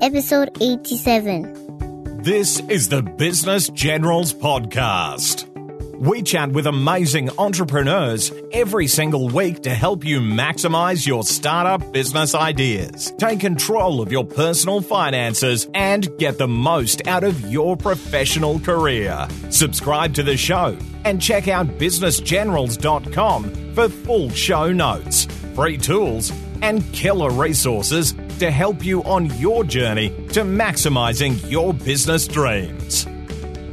episode 87. This is the Business Generals Podcast. We chat with amazing entrepreneurs every single week to help you maximize your startup business ideas, take control of your personal finances, and get the most out of your professional career. Subscribe to the show and check out businessgenerals.com for full show notes, free tools, and killer resources to help you on your journey to maximizing your business dreams.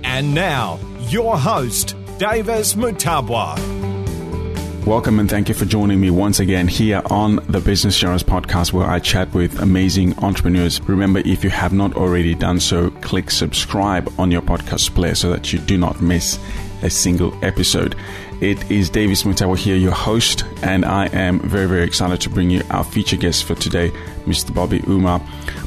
And now, your host, Davis Mutabwa. Welcome and thank you for joining me once again here on the Business Generals podcast where I chat with amazing entrepreneurs. Remember, if you have not already done so, click subscribe on your podcast player so that you do not miss a single episode. It is Davis Mutabwa here, your host, and I am very, very excited to bring you our feature guest for today, Mr. Bobby Umar.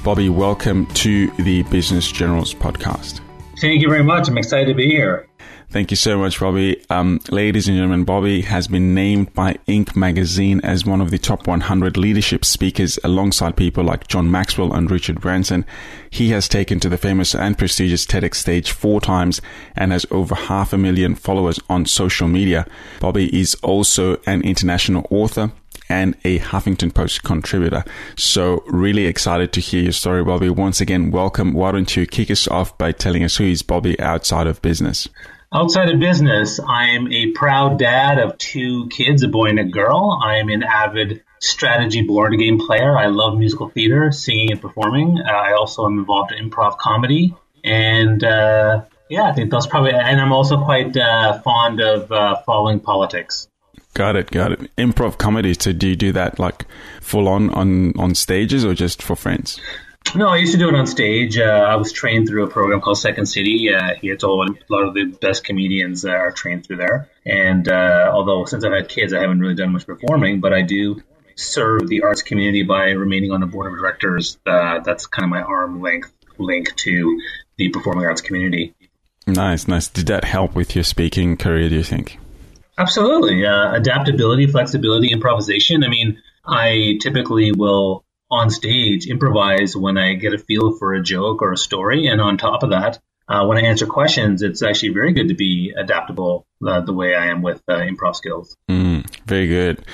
Bobby, welcome to the Business Generals podcast. Thank you very much. I'm excited to be here. Thank you so much, Bobby. Um, ladies and gentlemen, Bobby has been named by Inc. magazine as one of the top 100 leadership speakers alongside people like John Maxwell and Richard Branson. He has taken to the famous and prestigious TEDx stage four times and has over half a million followers on social media. Bobby is also an international author and a Huffington Post contributor. So really excited to hear your story, Bobby. Once again, welcome. Why don't you kick us off by telling us who is Bobby outside of business? Outside of business, I am a proud dad of two kids, a boy and a girl. I am an avid strategy board game player. I love musical theater, singing and performing. Uh, I also am involved in improv comedy. And uh, yeah, I think that's probably, and I'm also quite uh, fond of uh, following politics. Got it, got it. Improv comedy. So do you do that like full on on on stages or just for friends? No, I used to do it on stage. Uh, I was trained through a program called Second City. Uh, here, told a lot of the best comedians uh, are trained through there. And uh, although since I've had kids, I haven't really done much performing, but I do serve the arts community by remaining on the board of directors. Uh, that's kind of my arm length link to the performing arts community. Nice, nice. Did that help with your speaking career? Do you think? Absolutely. Uh, adaptability, flexibility, improvisation. I mean, I typically will on stage improvise when I get a feel for a joke or a story. And on top of that, uh, when I answer questions, it's actually very good to be adaptable uh, the way I am with uh, improv skills. Mm, very good.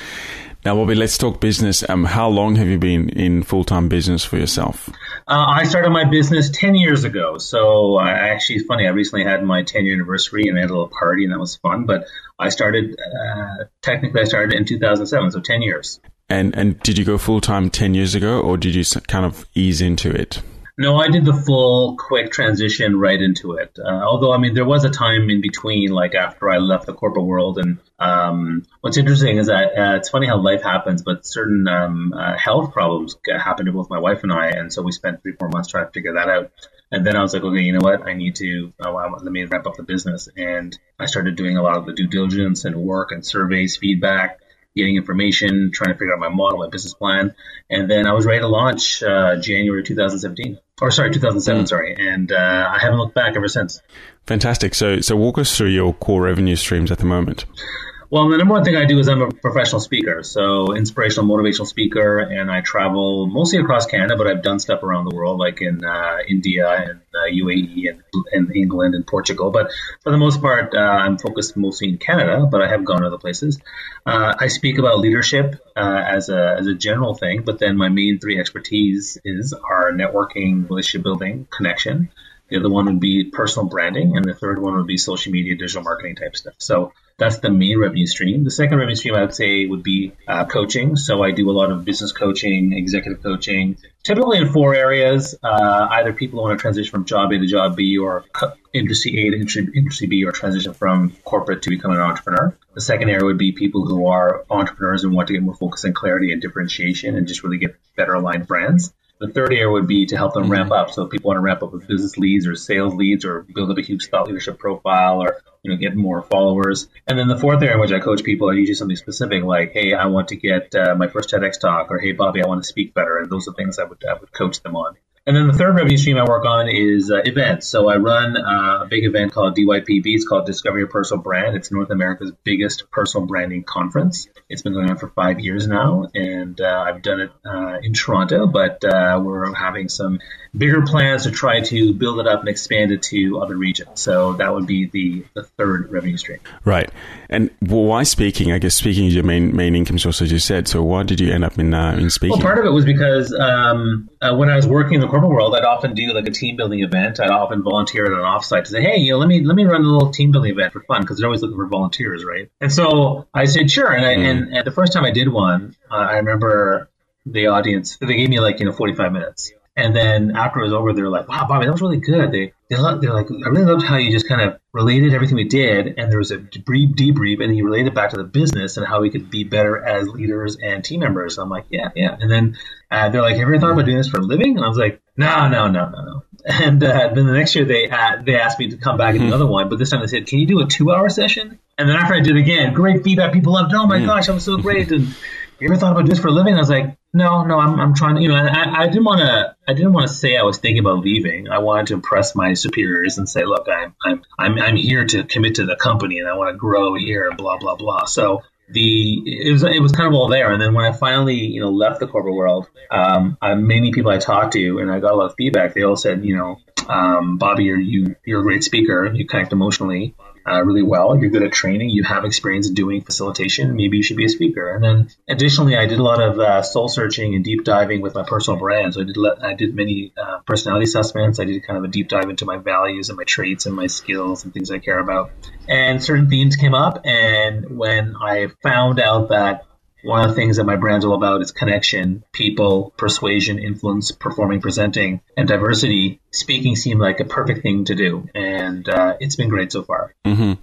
Now, Bobby, let's talk business. Um, how long have you been in full time business for yourself? Uh, I started my business 10 years ago. So I actually, it's funny, I recently had my 10 year anniversary and I had a little party and that was fun. But I started, uh, technically, I started in 2007, so 10 years. And and did you go full time ten years ago, or did you kind of ease into it? No, I did the full quick transition right into it. Uh, although, I mean, there was a time in between, like after I left the corporate world. And um, what's interesting is that uh, it's funny how life happens, but certain um, uh, health problems happened to both my wife and I. And so we spent three, four months trying to figure that out. And then I was like, okay, you know what? I need to, uh, let me wrap up the business. And I started doing a lot of the due diligence and work and surveys, feedback, getting information, trying to figure out my model, my business plan, and then I was ready to launch uh, January 2017, or sorry, 2007, mm. sorry, and uh, I haven't looked back ever since. Fantastic. So, so walk us through your core revenue streams at the moment. Well, the number one thing I do is I'm a professional speaker, so inspirational, motivational speaker, and I travel mostly across Canada, but I've done stuff around the world, like in uh, India and uh, UAE and, and, England and Portugal. But for the most part, uh, I'm focused mostly in Canada, but I have gone other places. Uh, I speak about leadership uh, as a as a general thing, but then my main three expertise is our networking, relationship building, connection. The other one would be personal branding, and the third one would be social media, digital marketing type stuff. So that's the main revenue stream. The second revenue stream I would say would be uh, coaching. So I do a lot of business coaching, executive coaching, typically in four areas. Uh, either people who want to transition from job A to job B, or industry A to industry, industry B, or transition from corporate to become an entrepreneur. The second area would be people who are entrepreneurs and want to get more focus and clarity and differentiation, and just really get better aligned brands. The third area would be to help them ramp up. So if people want to ramp up with business leads or sales leads or build up a huge thought leadership profile or you know get more followers. And then the fourth area in which I coach people are usually something specific like, hey, I want to get uh, my first TEDx talk, or hey, Bobby, I want to speak better. And those are things I would I would coach them on. And then the third revenue stream I work on is uh, events. So I run uh, a big event called DYPB. It's called Discover Your Personal Brand. It's North America's biggest personal branding conference. It's been going on for five years now, and uh, I've done it uh, in Toronto, but uh, we're having some bigger plans to try to build it up and expand it to other regions. So that would be the, the third revenue stream. Right. And why speaking? I guess speaking is your main main income source, as you said. So why did you end up in uh, in speaking? Well, part of it was because um, uh, when I was working in the corporate world, I'd often do like a team building event. I'd often volunteer at an offsite to say, "Hey, you know, let me let me run a little team building event for fun," because they're always looking for volunteers, right? And so I said, "Sure." And I, mm. and, and the first time I did one, uh, I remember the audience they gave me like you know 45 minutes and then after it was over, they're like, "Wow, Bobby, that was really good." They they lo- they're like, "I really loved how you just kind of related everything we did, and there was a debrief, debrief, and you related back to the business and how we could be better as leaders and team members." I'm like, "Yeah, yeah." And then uh, they're like, "Have you ever thought about doing this for a living?" And I was like, "No, no, no, no, no." And uh, then the next year they uh, they asked me to come back and do hmm. another one, but this time they said, "Can you do a two hour session?" And then after I did it again, great feedback. People loved. It. Oh my mm. gosh, I was so great. And you ever thought about doing this for a living? I was like, no, no, I'm, I'm trying to, you know, I, I didn't want to, I didn't want to say I was thinking about leaving. I wanted to impress my superiors and say, look, I'm, I'm, I'm, I'm here to commit to the company and I want to grow here, and blah, blah, blah. So the, it was, it was kind of all there. And then when I finally, you know, left the corporate world, um, I, many people I talked to and I got a lot of feedback. They all said, you know, um, Bobby, you're, you, you're a great speaker. You connect emotionally uh, really well. You're good at training. You have experience doing facilitation. Maybe you should be a speaker. And then additionally, I did a lot of uh, soul searching and deep diving with my personal brand. So I did I did many uh, personality assessments. I did kind of a deep dive into my values and my traits and my skills and things I care about. And certain themes came up. And when I found out that one of the things that my brand's all about is connection, people, persuasion, influence, performing, presenting, and diversity. Speaking seemed like a perfect thing to do, and uh, it's been great so far. Mm-hmm.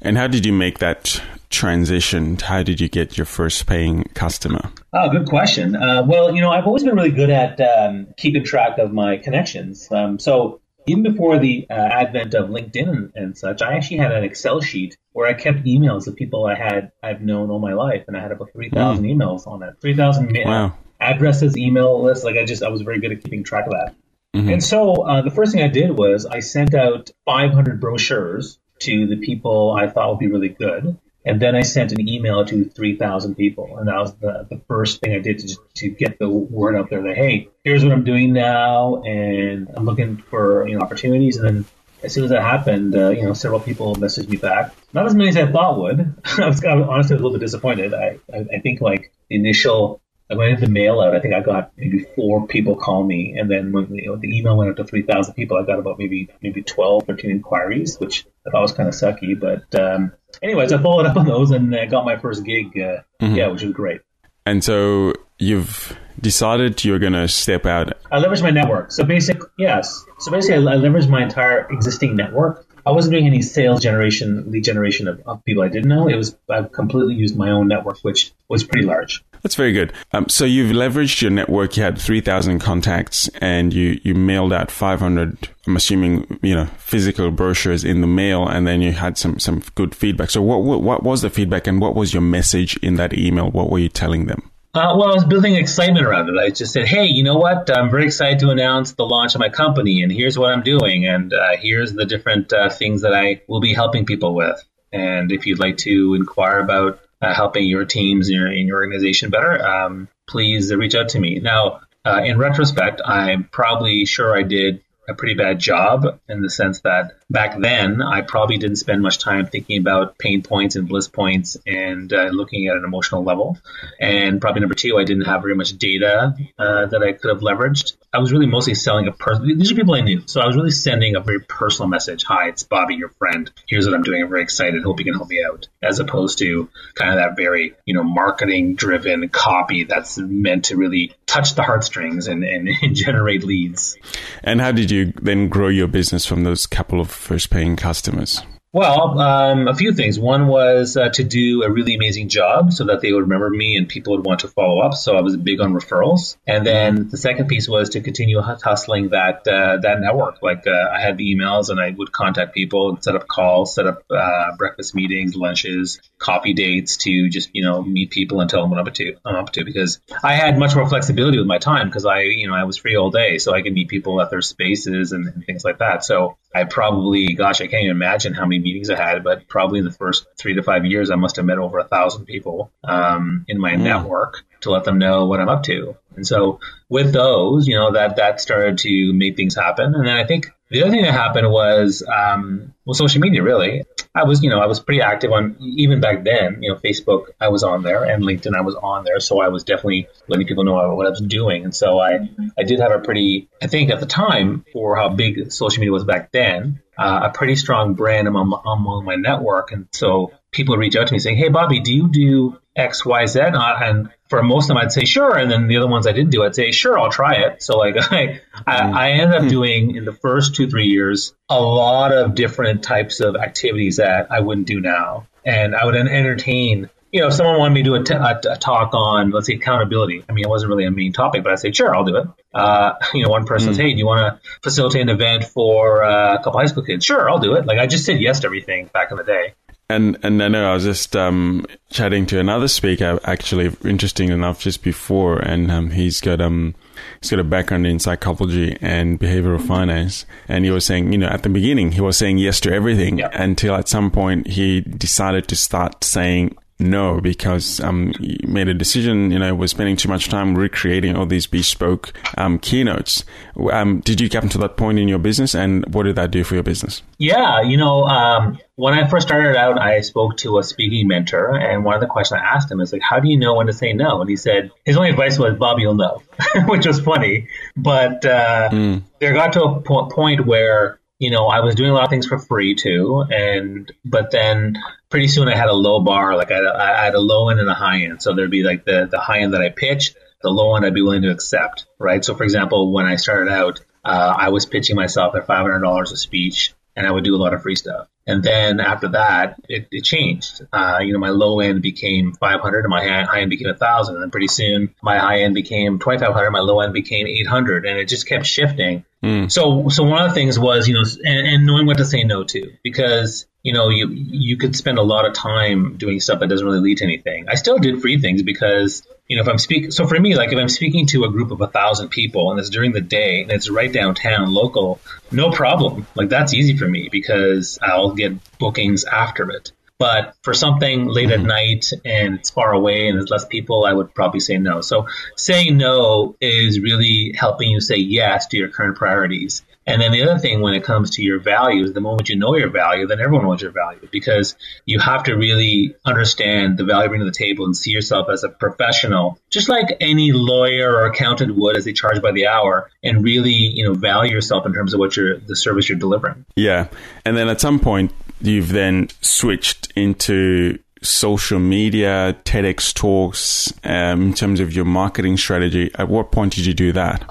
And how did you make that transition? How did you get your first paying customer? Oh, good question. Uh, well, you know, I've always been really good at um, keeping track of my connections. Um, so even before the uh, advent of LinkedIn and, and, such, I actually had an Excel sheet where I kept emails of people I had I've known all my life, and I had about three thousand mm. emails on it, three thousand wow. addresses, email lists. Like I just I was very good at keeping track of that. Mm-hmm. And so uh, the first thing I did was I sent out 500 brochures to the people I thought would be really good. And then I sent an email to 3,000 people. And that was the, the first thing I did to, to get the word out there that, hey, here's what I'm doing now. And I'm looking for you know, opportunities. And then as soon as that happened, uh, you know, several people messaged me back. Not as many as I thought would. I was I was honestly a little bit disappointed. I, I, I think like the initial I went into the mail out. I think I got maybe four people call me, and then when you know, the email went out to three thousand people, I got about maybe maybe 12, 13 inquiries, which I thought was kind of sucky. But um, anyways, I followed up on those and uh, got my first gig. Uh, mm-hmm. Yeah, which was great. And so you've decided you're going to step out. I leveraged my network. So basically, yes. So basically, I leveraged my entire existing network I wasn't doing any sales generation, lead generation of, of, people I didn't know. It was I completely used my own network, which was pretty large. That's very good. Um, so you've leveraged your network. You had three thousand contacts, and you you mailed out five hundred. I'm assuming you know physical brochures in the mail, and then you had some some good feedback. So what what, what was the feedback, and what was your message in that email? What were you telling them? Uh, well, I was building excitement around it. I just said, "Hey, you know what? I'm very excited to announce the launch of my company, and here's what I'm doing, and uh, here's the different uh, things that I will be helping people with. And if you'd like to inquire about uh, helping your teams in your, in your organization better, um, please reach out to me." Now, uh, in retrospect, I'm probably sure I did a pretty bad job in the sense that back then I probably didn't spend much time thinking about pain points and bliss points and uh, looking at an emotional level. And probably number two, I didn't have very much data uh, that I could have leveraged. I was really mostly selling a person. These are people I knew, so I was really sending a very personal message. Hi, it's Bobby, your friend. Here's what I'm doing. I'm very excited. Hope you can help me out. As opposed to kind of that very you know marketing driven copy that's meant to really touch the heartstrings and, and, and generate leads. And how did you then grow your business from those couple of first paying customers? Well, um, a few things. One was uh, to do a really amazing job so that they would remember me and people would want to follow up. So I was big on referrals. And then the second piece was to continue hustling that uh, that network. Like uh, I had the emails and I would contact people and set up calls, set up uh, breakfast meetings, lunches, coffee dates to just you know meet people and tell them what I'm up to. I'm up to because I had much more flexibility with my time because I you know I was free all day, so I could meet people at their spaces and, and things like that. So I probably, gosh, I can't even imagine how many meetings I had, but probably in the first three to five years, I must have met over a thousand people um, in my network to let them know what I'm up to. And so with those, you know, that that started to make things happen. And then I think the other thing that happened was um, well, social media. Really, I was, you know, I was pretty active on even back then. You know, Facebook, I was on there, and LinkedIn, I was on there. So I was definitely letting people know what I was doing. And so I, I did have a pretty, I think at the time for how big social media was back then, uh, a pretty strong brand among, among my network. And so people reach out to me saying, "Hey, Bobby, do you do X, Y, Z?" And for most of them, I'd say sure, and then the other ones I didn't do, I'd say sure, I'll try it. So like I, I, mm. I ended up hmm. doing in the first two three years a lot of different types of activities that I wouldn't do now, and I would entertain. You know, if someone wanted me to do a, t- a, a talk on, let's say, accountability. I mean, it wasn't really a main topic, but I'd say, sure, I'll do it. Uh, you know, one person mm. says, hey, do you want to facilitate an event for uh, a couple high school kids? Sure, I'll do it. Like, I just said yes to everything back in the day. And and I know I was just um, chatting to another speaker, actually, interesting enough, just before, and um, he's got um he's got a background in psychology and behavioral finance, and he was saying, you know, at the beginning he was saying yes to everything yeah. until at some point he decided to start saying no because um, made a decision. You know, was spending too much time recreating all these bespoke um, keynotes. Um, did you come to that point in your business, and what did that do for your business? Yeah, you know, um, when I first started out, I spoke to a speaking mentor, and one of the questions I asked him is like, "How do you know when to say no?" And he said his only advice was, "Bob, you'll know," which was funny. But uh, mm. there got to a po- point where you know, I was doing a lot of things for free too, and but then pretty soon I had a low bar, like I, I had a low end and a high end. So there'd be like the the high end that I pitched, the low end I'd be willing to accept, right? So for example, when I started out, uh, I was pitching myself at five hundred dollars a speech, and I would do a lot of free stuff. And then after that, it, it changed. Uh, you know, my low end became 500 and my high end became 1,000. And then pretty soon my high end became 2,500, my low end became 800. And it just kept shifting. Mm. So, so one of the things was, you know, and, and knowing what to say no to because you know, you you could spend a lot of time doing stuff that doesn't really lead to anything. I still did free things because you know if I'm speaking. So for me, like if I'm speaking to a group of a thousand people and it's during the day and it's right downtown, local, no problem. Like that's easy for me because I'll get bookings after it. But for something late mm-hmm. at night and it's far away and there's less people, I would probably say no. So saying no is really helping you say yes to your current priorities. And then the other thing when it comes to your values, the moment you know your value, then everyone knows your value because you have to really understand the value you bring to the table and see yourself as a professional, just like any lawyer or accountant would as they charge by the hour and really, you know, value yourself in terms of what you're, the service you're delivering. Yeah. And then at some point, you've then switched into social media, TEDx talks, um, in terms of your marketing strategy. At what point did you do that?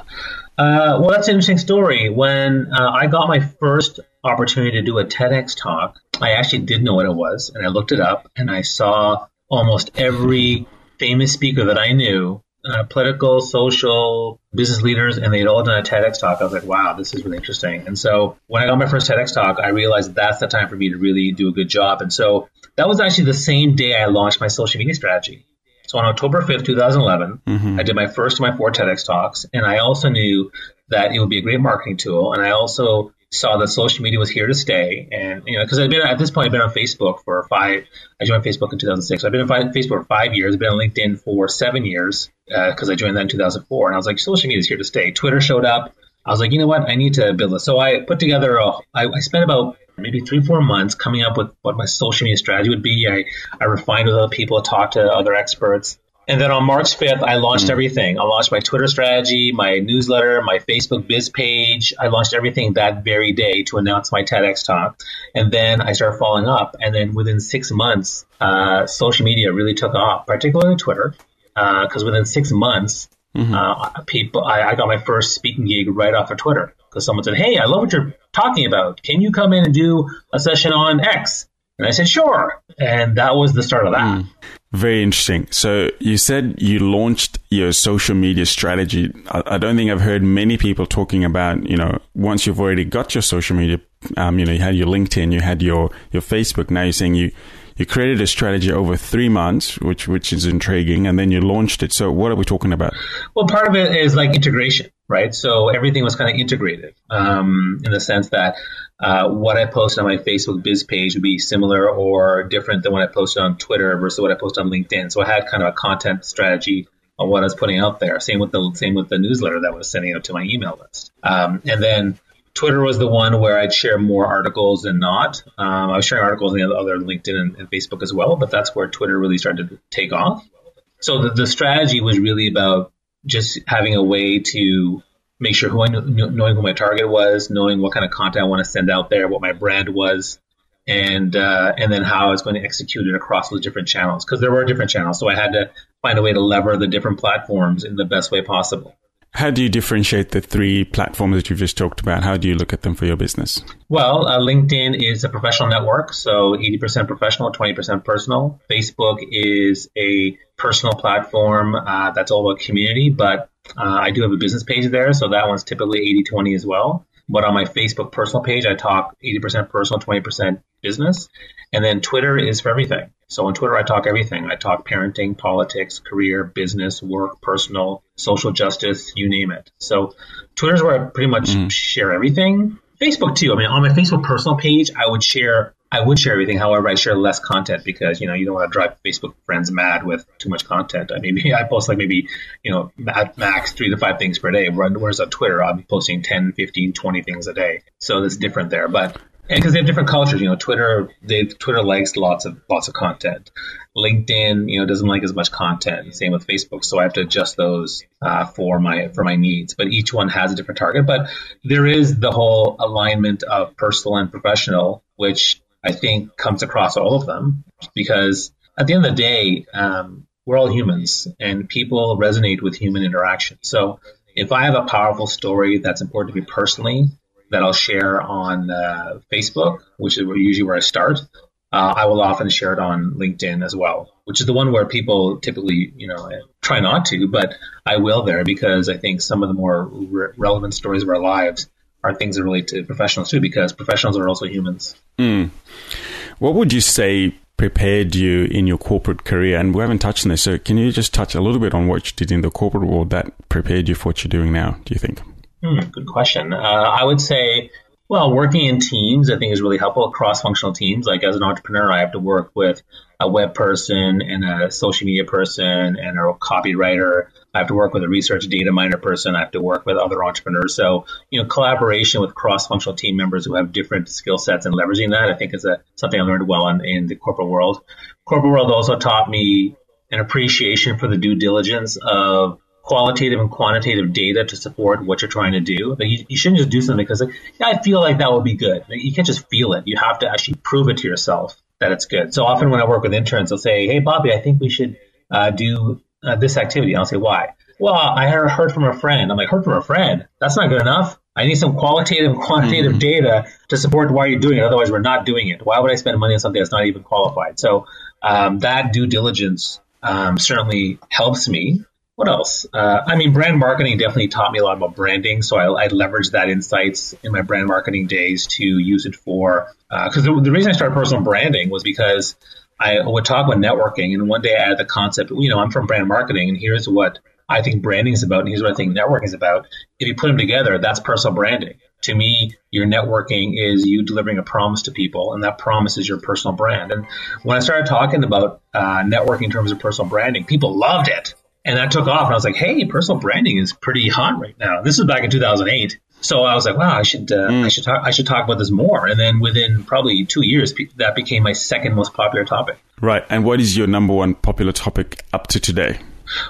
Uh, well, that's an interesting story. When uh, I got my first opportunity to do a TEDx talk, I actually did know what it was, and I looked it up, and I saw almost every famous speaker that I knew, uh, political, social, business leaders, and they'd all done a TEDx talk. I was like, wow, this is really interesting. And so when I got my first TEDx talk, I realized that's the time for me to really do a good job. And so that was actually the same day I launched my social media strategy. So on October 5th, 2011, mm-hmm. I did my first of my four TEDx talks. And I also knew that it would be a great marketing tool. And I also saw that social media was here to stay. And, you know, because I've been at this point, I've been on Facebook for five, I joined Facebook in 2006. So I've been on Facebook for five years. I've been on LinkedIn for seven years because uh, I joined that in 2004. And I was like, social media is here to stay. Twitter showed up. I was like, you know what? I need to build this. So I put together a, I, I spent about maybe three, four months coming up with what my social media strategy would be. I, I refined with other people, talked to other experts. And then on March 5th, I launched mm. everything. I launched my Twitter strategy, my newsletter, my Facebook biz page. I launched everything that very day to announce my TEDx talk. And then I started following up. And then within six months, uh, social media really took off, particularly Twitter. Because uh, within six months, Mm-hmm. Uh, people, I, I, got my first speaking gig right off of Twitter because someone said, "Hey, I love what you're talking about. Can you come in and do a session on X?" And I said, "Sure." And that was the start of that. Mm. Very interesting. So you said you launched your social media strategy. I, I, don't think I've heard many people talking about, you know, once you've already got your social media, um, you know, you had your LinkedIn, you had your, your Facebook. Now you're saying you, you created a strategy over three months, which which is intriguing, and then you launched it. So what are we talking about? Well, part of it is like integration, right? So everything was kind of integrated um, in the sense that uh, what I post on my Facebook biz page would be similar or different than what I posted on Twitter versus what I post on LinkedIn. So I had kind of a content strategy on what I was putting out there. Same with the same with the newsletter that I was sending out to my email list. Um, and then Twitter was the one where I'd share more articles than not. Um, I was sharing articles on the other LinkedIn and, and, Facebook as well, but that's where Twitter really started to take off. So the, the strategy was really about just having a way to make sure who I knew, knowing who my target was, knowing what kind of content I want to send out there, what my brand was, and uh, and then how I was going to execute it across those different channels because there were different channels. So I had to find a way to lever the different platforms in the best way possible. How do you differentiate the three platforms that you've just talked about? How do you look at them for your business? Well, uh, LinkedIn is a professional network, so 80% professional, 20% personal. Facebook is a personal platform uh, that's all about community, but uh, I do have a business page there, so that one's typically 80 20 as well. But on my Facebook personal page, I talk 80% personal, 20% business. And then Twitter is for everything. So on Twitter, I talk everything. I talk parenting, politics, career, business, work, personal, social justice, you name it. So Twitter is where I pretty much mm. share everything. Facebook too. I mean, on my Facebook personal page, I would share I would share everything. However, I share less content because you know you don't want to drive Facebook friends mad with too much content. I mean, I post like maybe you know at max three to five things per day. Whereas on Twitter, be posting 10, 15, 20 things a day. So it's different there. But because they have different cultures, you know, Twitter they Twitter likes lots of lots of content. LinkedIn, you know, doesn't like as much content. Same with Facebook, so I have to adjust those uh, for my for my needs. But each one has a different target. But there is the whole alignment of personal and professional, which I think comes across all of them because at the end of the day, um, we're all humans and people resonate with human interaction. So if I have a powerful story that's important to me personally that I'll share on uh, Facebook, which is usually where I start, uh, I will often share it on LinkedIn as well, which is the one where people typically, you know, try not to, but I will there because I think some of the more re- relevant stories of our lives are things that relate to professionals too, because professionals are also humans. Mm. What would you say prepared you in your corporate career? And we haven't touched on this, so can you just touch a little bit on what you did in the corporate world that prepared you for what you're doing now? Do you think? Mm, good question. Uh, I would say well, working in teams, I think is really helpful. Cross-functional teams, like as an entrepreneur, I have to work with a web person and a social media person and a copywriter. I have to work with a research data miner person. I have to work with other entrepreneurs. So, you know, collaboration with cross-functional team members who have different skill sets and leveraging that, I think is a, something I learned well in, in the corporate world. Corporate world also taught me an appreciation for the due diligence of qualitative and quantitative data to support what you're trying to do. Like you, you shouldn't just do something because like, yeah, I feel like that would be good. Like, you can't just feel it. You have to actually prove it to yourself that it's good. So often when I work with interns, they'll say, "Hey, Bobby, I think we should uh, do uh, this activity." And I'll say, "Why?" Well, I heard from a friend. I'm like, "Heard from a friend? That's not good enough." I need some qualitative and quantitative mm-hmm. data to support why you're doing it. Otherwise, we're not doing it. Why would I spend money on something that's not even qualified? So um, that due diligence um, certainly helps me what else? Uh, I mean, brand marketing definitely taught me a lot about branding. So I, I leveraged that insights in my brand marketing days to use it for, because uh, the, the, reason I started personal branding was because I would talk about networking. And one day I had the concept, you know, I'm from brand marketing and here's what I think branding is about. And here's what I think networking is about. If you put them together, that's personal branding. To me, your networking is you delivering a promise to people, and that promise is your personal brand. And when I started talking about uh, networking in terms of personal branding, people loved it and that took off. And I was like, hey, personal branding is pretty hot right now. This was back in 2008. So I was like, wow, I should uh, mm. I should talk I should talk about this more. And then within probably two years, that became my second most popular topic. Right. And what is your number one popular topic up to today?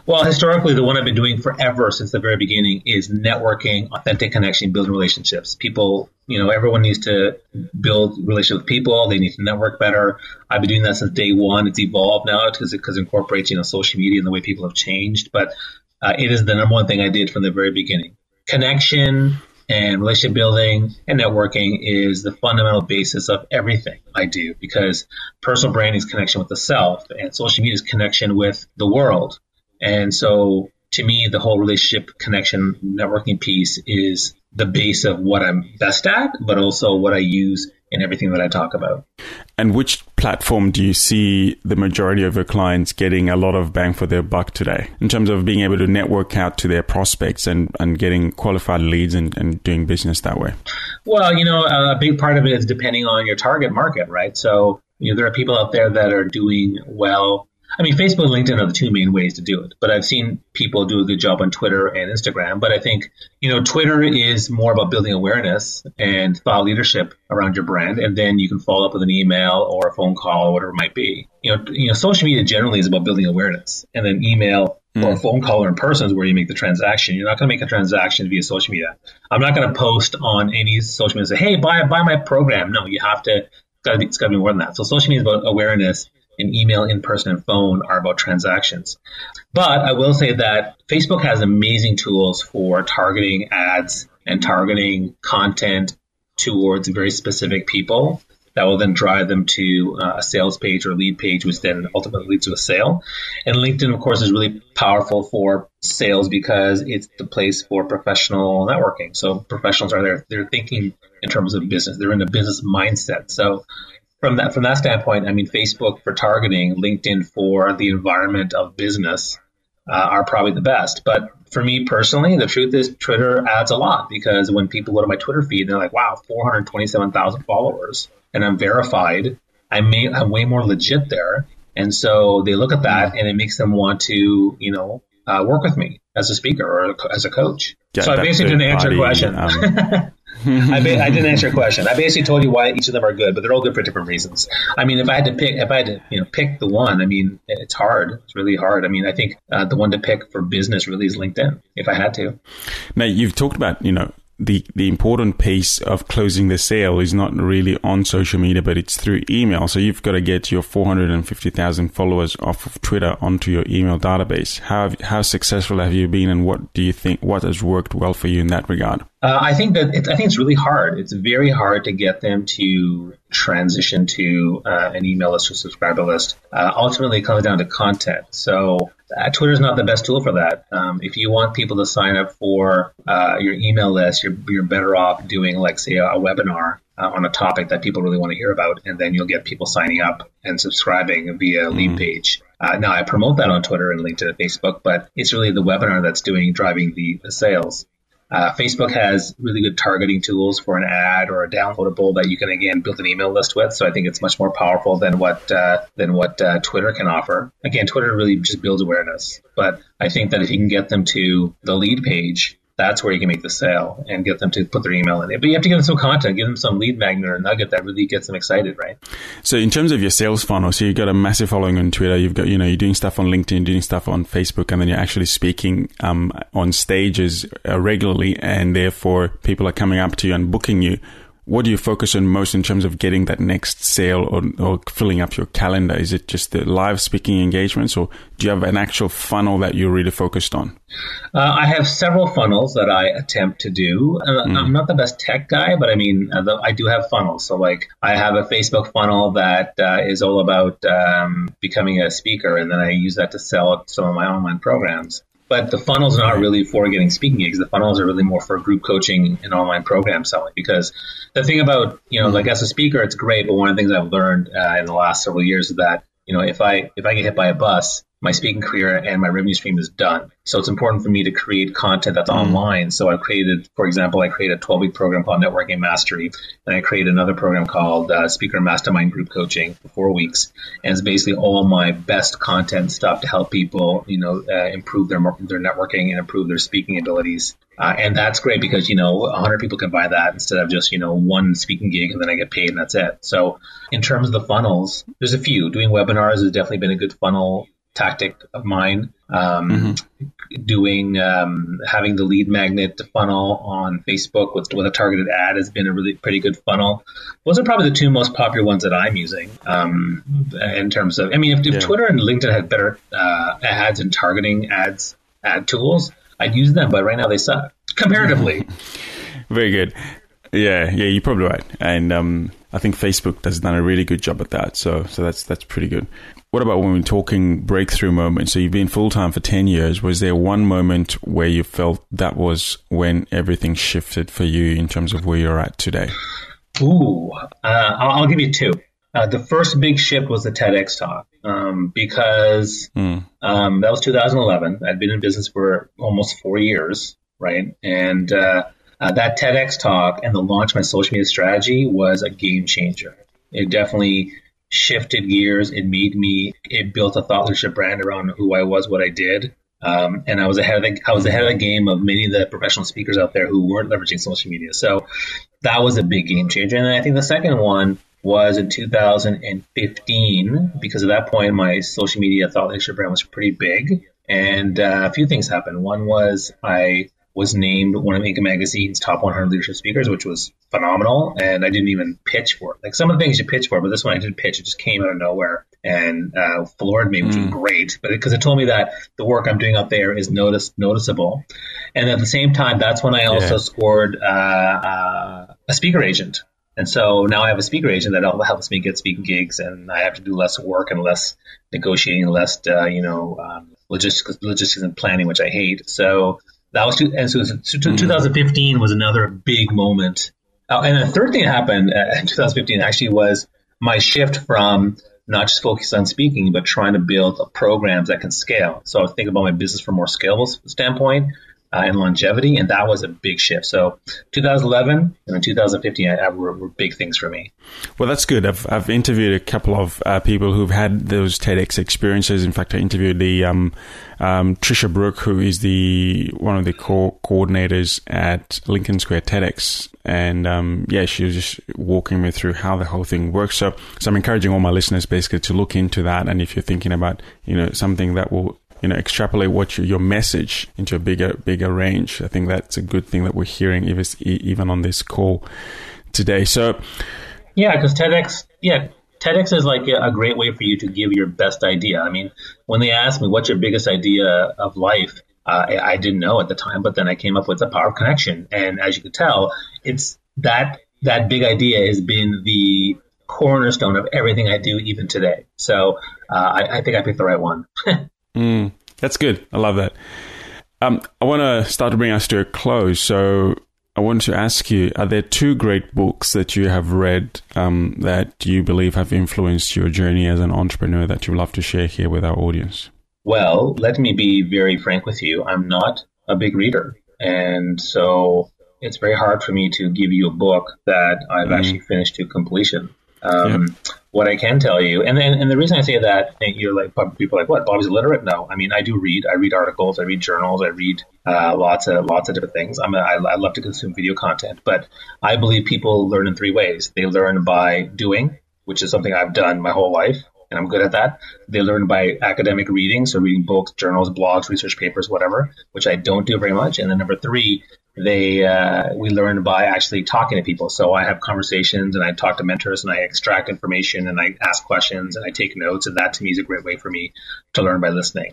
Well, historically, the one I've been doing forever since the very beginning is networking, authentic connection, building relationships. People, you know, everyone needs to build relationships with people. They need to network better. I've been doing that since day one. It's evolved now because it, cause it incorporates, you know, social media and the way people have changed. But uh, it is the number one thing I did from the very beginning. Connection and relationship building and networking is the fundamental basis of everything I do because personal branding is connection with the self and social media is connection with the world. And so to me, the whole relationship connection networking piece is the base of what I'm best at, but also what I use in everything that I talk about. And which platform do you see the majority of your clients getting a lot of bang for their buck today in terms of being able to network out to their prospects and, and getting qualified leads and, and doing business that way? Well, you know, a big part of it is depending on your target market, right? So, you know, there are people out there that are doing well I mean, Facebook and LinkedIn are the two main ways to do it, but I've seen people do a good job on Twitter and Instagram. But I think, you know, Twitter is more about building awareness and thought leadership around your brand. And then you can follow up with an email or a phone call or whatever it might be. You know, you know, social media generally is about building awareness and then email mm. or a phone call or in person is where you make the transaction. You're not going to make a transaction via social media. I'm not going to post on any social media and say, Hey, buy, buy my program. No, you have to, it's got to be, it's got to be more than that. So social media is about awareness and email, in person, and phone are about transactions. But I will say that Facebook has amazing tools for targeting ads and targeting content towards very specific people that will then drive them to uh, a sales page or lead page, which then ultimately leads to a sale. And LinkedIn, of course, is really powerful for sales because it's the place for professional networking. So professionals are there; they're thinking in terms of business. They're in a business mindset. So from that from that standpoint, I mean, Facebook for targeting, LinkedIn for the environment of business uh, are probably the best. But for me personally, the truth is Twitter adds a lot because when people go to my Twitter feed, they're like, "Wow, 427,000 followers," and I'm verified. I may I'm way more legit there, and so they look at that and it makes them want to, you know, uh, work with me as a speaker or as a coach. So I basically didn't answer your question. Um, I, ba- I, didn't answer your question. I basically told you why each of them are good, but they're all good for different reasons. I mean, if I had to pick, if I had to, you know, pick the one, I mean, it's hard. It's really hard. I mean, I think uh, the one to pick for business really is LinkedIn. If I had to. Now, you've talked about, you know, the, the important piece of closing the sale is not really on social media, but it's through email. So you've got to get your 450,000 followers off of Twitter onto your email database. How, how successful have you been and what do you think, what has worked well for you in that regard? Uh, I think that I think it's really hard. It's very hard to get them to transition to uh, an email list or subscriber list. Uh, ultimately, it comes down to content. So uh, Twitter is not the best tool for that. Um, if you want people to sign up for uh, your email list, you're, you're better off doing, like, say, a, webinar uh, on a topic that people really want to hear about, and then you'll get people signing up and subscribing via mm. lead page. Uh, now I promote that on Twitter and LinkedIn and Facebook, but it's really the webinar that's doing driving the, the sales. Uh, Facebook has really good targeting tools for an ad or a downloadable that you can again build an email list with. So I think it's much more powerful than what uh, than what uh, Twitter can offer. Again, Twitter really just builds awareness, but I think that if you can get them to the lead page that's where you can make the sale and get them to put their email in it. But you have to give them some content, give them some lead magnet or nugget that really gets them excited, right? So in terms of your sales funnel, so you've got a massive following on Twitter, you've got, you know, you're doing stuff on LinkedIn, doing stuff on Facebook, and then you're actually speaking um, on stages uh, regularly, and therefore people are coming up to you and booking you what do you focus on most in terms of getting that next sale or, or, filling up your calendar? Is it just the live speaking engagements, or do you have an actual funnel that you're really focused on? Uh, I have several funnels that I attempt to do. Uh, mm. I'm not the best tech guy, but I mean, uh, I do have funnels. So, like, I have a Facebook funnel that uh, is all about um, becoming a speaker, and then I use that to sell some of my online programs. But the funnels are not really for getting speaking gigs. The funnels are really more for group coaching and online program selling. Because the thing about, you know, like as a speaker, it's great. But one of the things I've learned uh, in the last several years is that, you know, if I, if I get hit by a bus, my speaking career and my revenue stream is done. So it's important for me to create content that's mm. online. So I've created, for example, I created a 12 week program called Networking Mastery. And I created another program called uh, Speaker Mastermind Group Coaching for four weeks. And it's basically all my best content stuff to help people, you know, uh, improve their, their networking and improve their speaking abilities. Uh, and that's great because, you know, 100 people can buy that instead of just, you know, one speaking gig and then I get paid and that's it. So in terms of the funnels, there's a few. Doing webinars has definitely been a good funnel tactic of mine. Um, mm-hmm. Doing um, having the lead magnet funnel on Facebook with with a targeted ad has been a really pretty good funnel. Those are probably the two most popular ones that I'm using. Um, in terms of, I mean, if, if yeah. Twitter and LinkedIn had better uh, ads and targeting ads ad tools, I'd use them. But right now they suck comparatively. Very good. Yeah, yeah, you're probably right. And um, I think Facebook has done a really good job at that. So, so that's that's pretty good. What about when we're talking breakthrough moments? So you've been full time for ten years. Was there one moment where you felt that was when everything shifted for you in terms of where you're at today? Ooh, uh, I'll, I'll, give you two. Uh, the first big shift was the TEDx talk um, because mm. um, that was 2011. I'd been in business for almost four years, right? And uh, uh, that TEDx talk and the launch of my social media strategy was a game changer. It definitely shifted gears. It made me. It built a thought leadership brand around who I was, what I did, um, and I was ahead of the I was ahead of the game of many of the professional speakers out there who weren't leveraging social media. So that was a big game changer. And I think the second one was in 2015 because at that point my social media thought leadership brand was pretty big, and uh, a few things happened. One was I was named one of Inc. Magazine's top 100 leadership speakers, which was phenomenal. And I didn't even pitch for it. Like some of the things you pitch for, but this one I didn't pitch. It just came out of nowhere and uh, floored me, which mm. was great. But because it told me that the work I'm doing out there is notice noticeable. And at the same time, that's when I also yeah. scored uh, uh, a speaker agent. And so now I have a speaker agent that helps me get speaking gigs, and I have to do less work and less negotiating, less uh, you know um, logistics, logistics and planning, which I hate. So that was and so, mm-hmm. 2015 was another big moment. Uh, and the third thing that happened uh, in 2015 actually was my shift from not just focus on speaking, but trying to build programs that can scale. So I was thinking about my business from a more scalable standpoint uh, and longevity, and that was a big shift. So 2011 and then 2015 I, I were, were, big things for me. Well, that's good. I've, I've interviewed a couple of uh, people who've had those TEDx experiences. In fact, I interviewed the um, um, Trisha Brook, who is the one of the co- coordinators at Lincoln Square TEDx, and um, yeah, she was just walking me through how the whole thing works. So, so I'm encouraging all my listeners basically to look into that. And if you're thinking about you know something that will you know extrapolate what you, your message into a bigger bigger range. I think that's a good thing that we're hearing even even on this call today. So yeah, because TEDx yeah TEDx is like a great way for you to give your best idea. I mean, when they asked me what's your biggest idea of life, uh, I, I didn't know at the time, but then I came up with the power of connection, and as you could tell, it's that that big idea has been the cornerstone of everything I do even today. So uh, I, I think I picked the right one. Mm, that's good. I love that. Um, I want to start to bring us to a close. So I want to ask you: Are there two great books that you have read um, that you believe have influenced your journey as an entrepreneur that you'd love to share here with our audience? Well, let me be very frank with you. I'm not a big reader, and so it's very hard for me to give you a book that I've mm. actually finished to completion. Um, yeah what I can tell you, and then and the reason I say that, you're like people are like, what? Bobby's illiterate? No, I mean I do read. I read articles. I read journals. I read uh, lots of lots of different things. I'm a, I, I love to consume video content, but I believe people learn in three ways. They learn by doing, which is something I've done my whole life, and I'm good at that. They learn by academic reading, so reading books, journals, blogs, research papers, whatever, which I don't do very much. And then number three, they uh, we learn by actually talking to people. So I have conversations and I talk to mentors and I extract information and I ask questions and I take notes. And that to me is a great way for me to learn by listening.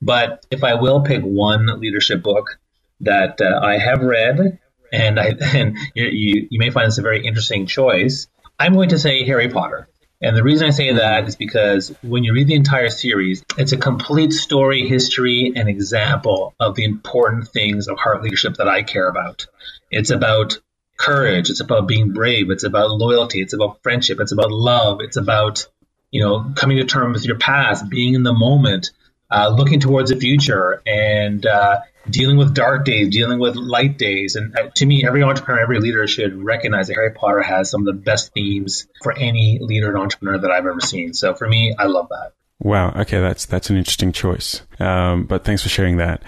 But if I will pick one leadership book that uh, I have read, and I and you, you you may find this a very interesting choice, I'm going to say Harry Potter. And the reason I say that is because when you read the entire series, it's a complete story, history, and example of the important things of heart leadership that I care about. It's about courage. It's about being brave. It's about loyalty. It's about friendship. It's about love. It's about, you know, coming to terms with your past, being in the moment, uh, looking towards the future, and uh, dealing with dark days, dealing with light days. And uh, to me, every entrepreneur, every leader should recognize that Harry Potter has some of the best themes for any leader and entrepreneur that I've ever seen. So for me, I love that. Wow. Okay, that's that's an interesting choice. Um, but thanks for sharing that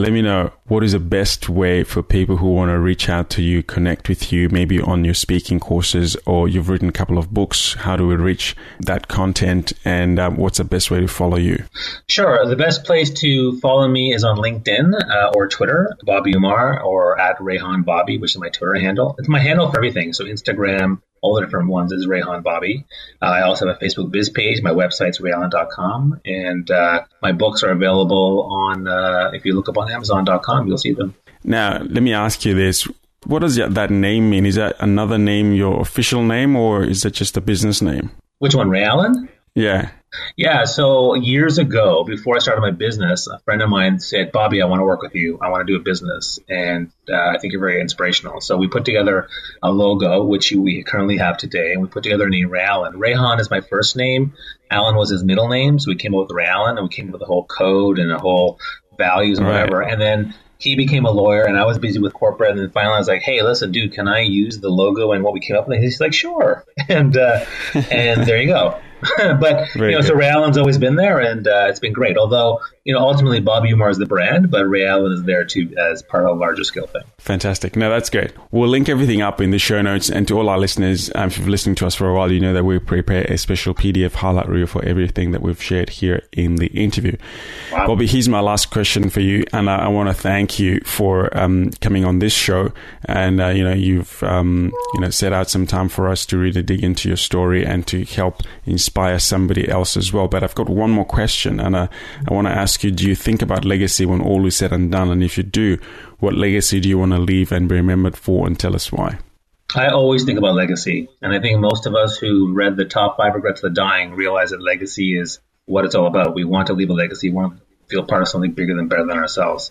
let me know what is the best way for people who want to reach out to you, connect with you, maybe on your speaking courses or you've written a couple of books. How do we reach that content and um, what's the best way to follow you? Sure. The best place to follow me is on LinkedIn uh, or Twitter, Bobby Umar, or at Raehan Bobby, which is my Twitter handle. It's my handle for everything. So Instagram, all the different ones is Raehan Bobby. Uh, I also have a Facebook biz page. My website's raeallan.com. And uh, my books are available on, uh, if you look up on Amazon.com, you'll see them. Now, let me ask you this. What does that name mean? Is that another name, your official name, or is that just a business name? Which one, Raeallan? Yeah. Yeah. So years ago, before I started my business, a friend of mine said, Bobby, I want to work with you. I want to do a business. And uh, I think you're very inspirational. So we put together a logo, which we currently have today. And we put together a name, Ray Allen. Raehan is my first name. Allen was his middle name. So we came up with Raeallan and we came up with a whole code and a whole values and whatever. Right. And then he became a lawyer and I was busy with corporate. And then finally I was like, Hey, listen, dude, can I use the logo and what we came up with? And he's like, sure. And, uh, and there you go. but Very you know, good. so Raeallan's always been there, and uh, it's been great. Although you know, ultimately Bob Umar is the brand, but Raeallan is there too as part of a larger scale thing. Fantastic. No, that's great. We'll link everything up in the show notes, and to all our listeners, um, if you've listened to us for a while, you know that we prepare a special PDF highlight reel for everything that we've shared here in the interview. Wow. Bobby, here's my last question for you, and I, I want to thank you for um, coming on this show, and uh, you know you've um, you know set out some time for us to really dig into your story and to help inspire inspire somebody else as well. But I've got one more question, and uh, I want to ask you: Do you think about legacy when all is said and done? And if you do, what legacy do you want to leave and be remembered for? And tell us why. I always think about legacy, and I think most of us who read the top five regrets of the dying realize that legacy is what it's all about. We want to leave a legacy. We want to feel part of something bigger than better than ourselves.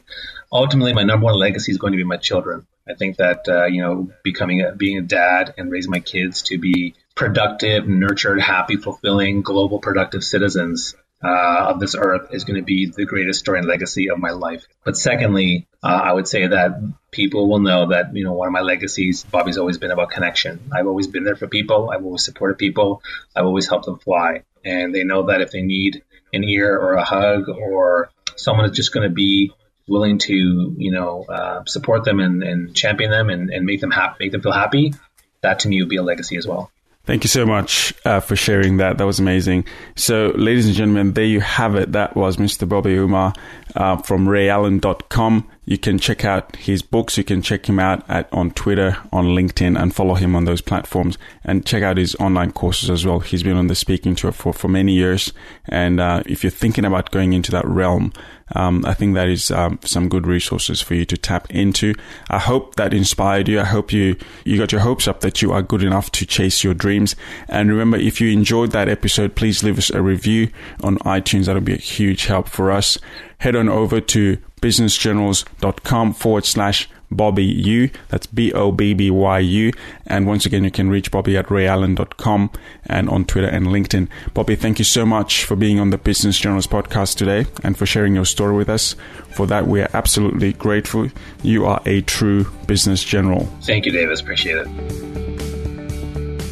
Ultimately, my number one legacy is going to be my children. I think that uh, you know, becoming a, being a dad and raising my kids to be productive, nurtured, happy, fulfilling, global, productive citizens uh, of this earth is going to be the greatest story and legacy of my life. But secondly, uh, I would say that people will know that you know one of my legacies, Bobby's always been about connection. I've always been there for people. I've always supported people. I've always helped them fly, and they know that if they need an ear or a hug or someone is just going to be willing to you know uh, support them and, and champion them and, and make them happy, make them feel happy, that to me would be a legacy as well. Thank you so much uh, for sharing that. That was amazing. So, ladies and gentlemen, there you have it. That was Mr. Bobby Umar uh, from raeallan.com. You can check out his books. You can check him out at, on Twitter, on LinkedIn, and follow him on those platforms. And check out his online courses as well. He's been on the speaking tour for, for many years. And uh, if you're thinking about going into that realm, um, I think that is um, some good resources for you to tap into. I hope that inspired you. I hope you you got your hopes up that you are good enough to chase your dreams. And remember, if you enjoyed that episode, please leave us a review on iTunes. That'll be a huge help for us. Head on over to businessgenerals.com forward slash Bobby U. That's B O B B Y U. And once again, you can reach Bobby at raeallan.com and on Twitter and LinkedIn. Bobby, thank you so much for being on the Business Generals podcast today and for sharing your story with us. For that, we are absolutely grateful. You are a true business general. Thank you, Davis. Appreciate it.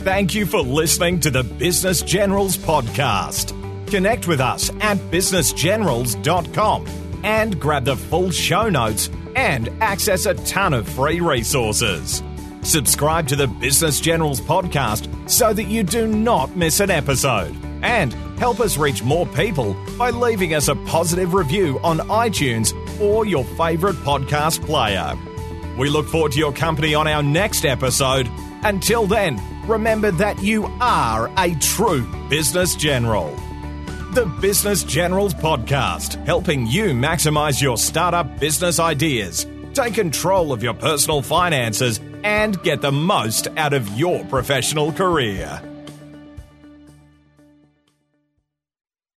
Thank you for listening to the Business Generals podcast. Connect with us at businessgenerals.com and grab the full show notes and access a ton of free resources. Subscribe to the Business Generals podcast so that you do not miss an episode. And help us reach more people by leaving us a positive review on iTunes or your favorite podcast player. We look forward to your company on our next episode. Until then, remember that you are a true business general. The Business Generals Podcast, helping you maximize your startup business ideas, take control of your personal finances, and get the most out of your professional career.